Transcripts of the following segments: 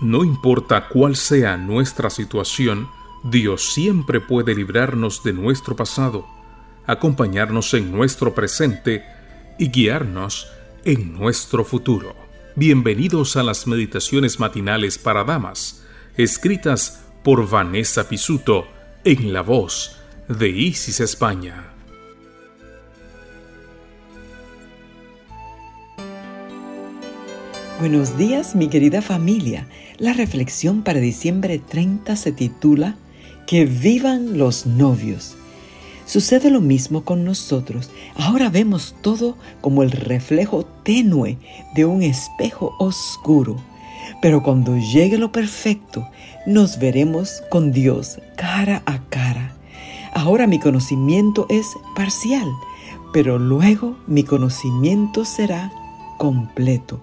No importa cuál sea nuestra situación, Dios siempre puede librarnos de nuestro pasado, acompañarnos en nuestro presente y guiarnos en nuestro futuro. Bienvenidos a las meditaciones matinales para damas, escritas por Vanessa Pisuto en la voz de Isis España. Buenos días mi querida familia. La reflexión para diciembre 30 se titula Que vivan los novios. Sucede lo mismo con nosotros. Ahora vemos todo como el reflejo tenue de un espejo oscuro. Pero cuando llegue lo perfecto, nos veremos con Dios cara a cara. Ahora mi conocimiento es parcial, pero luego mi conocimiento será completo.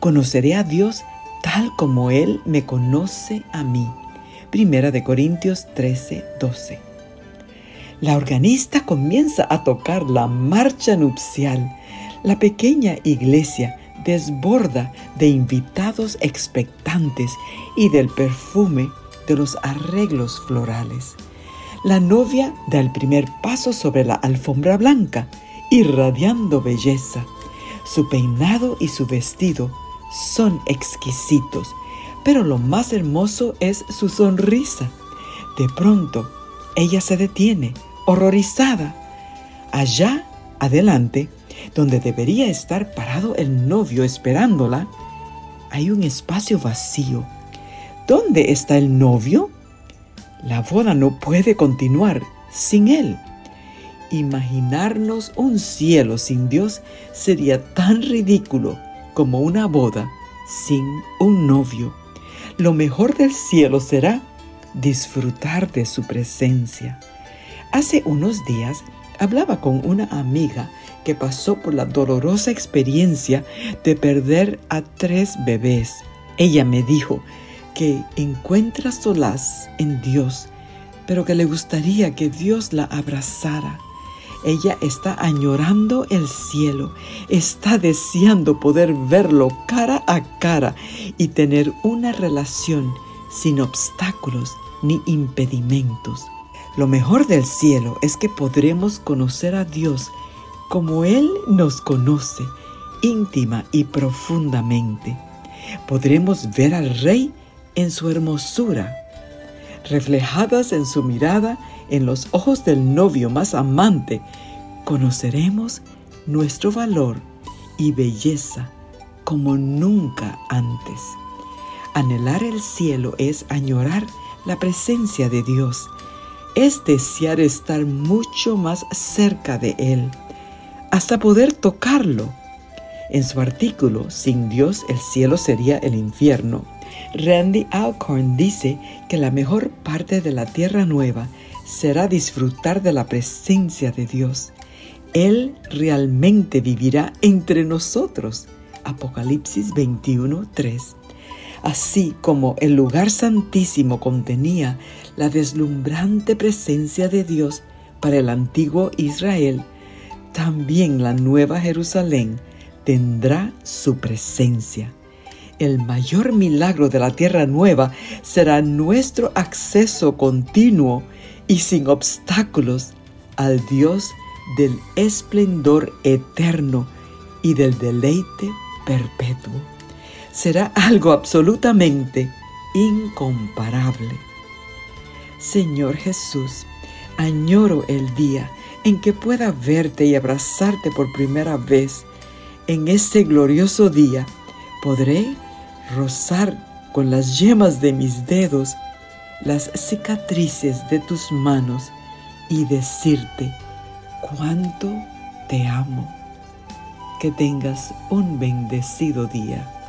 Conoceré a Dios tal como Él me conoce a mí. Primera de Corintios 13, 12. La organista comienza a tocar la marcha nupcial. La pequeña iglesia desborda de invitados expectantes y del perfume de los arreglos florales. La novia da el primer paso sobre la alfombra blanca, irradiando belleza. Su peinado y su vestido son exquisitos, pero lo más hermoso es su sonrisa. De pronto, ella se detiene, horrorizada. Allá, adelante, donde debería estar parado el novio esperándola, hay un espacio vacío. ¿Dónde está el novio? La boda no puede continuar sin él. Imaginarnos un cielo sin Dios sería tan ridículo como una boda sin un novio. Lo mejor del cielo será disfrutar de su presencia. Hace unos días hablaba con una amiga que pasó por la dolorosa experiencia de perder a tres bebés. Ella me dijo que encuentra solaz en Dios, pero que le gustaría que Dios la abrazara. Ella está añorando el cielo, está deseando poder verlo cara a cara y tener una relación sin obstáculos ni impedimentos. Lo mejor del cielo es que podremos conocer a Dios como Él nos conoce íntima y profundamente. Podremos ver al Rey en su hermosura, reflejadas en su mirada, en los ojos del novio más amante, conoceremos nuestro valor y belleza como nunca antes. Anhelar el cielo es añorar la presencia de Dios, es desear estar mucho más cerca de Él hasta poder tocarlo. En su artículo, Sin Dios el cielo sería el infierno, Randy Alcorn dice que la mejor parte de la tierra nueva será disfrutar de la presencia de Dios. Él realmente vivirá entre nosotros. Apocalipsis 21:3. Así como el lugar santísimo contenía la deslumbrante presencia de Dios para el antiguo Israel, también la nueva Jerusalén tendrá su presencia. El mayor milagro de la tierra nueva será nuestro acceso continuo y sin obstáculos al Dios del esplendor eterno y del deleite perpetuo. Será algo absolutamente incomparable. Señor Jesús, añoro el día en que pueda verte y abrazarte por primera vez. En este glorioso día podré rozar con las yemas de mis dedos las cicatrices de tus manos y decirte cuánto te amo. Que tengas un bendecido día.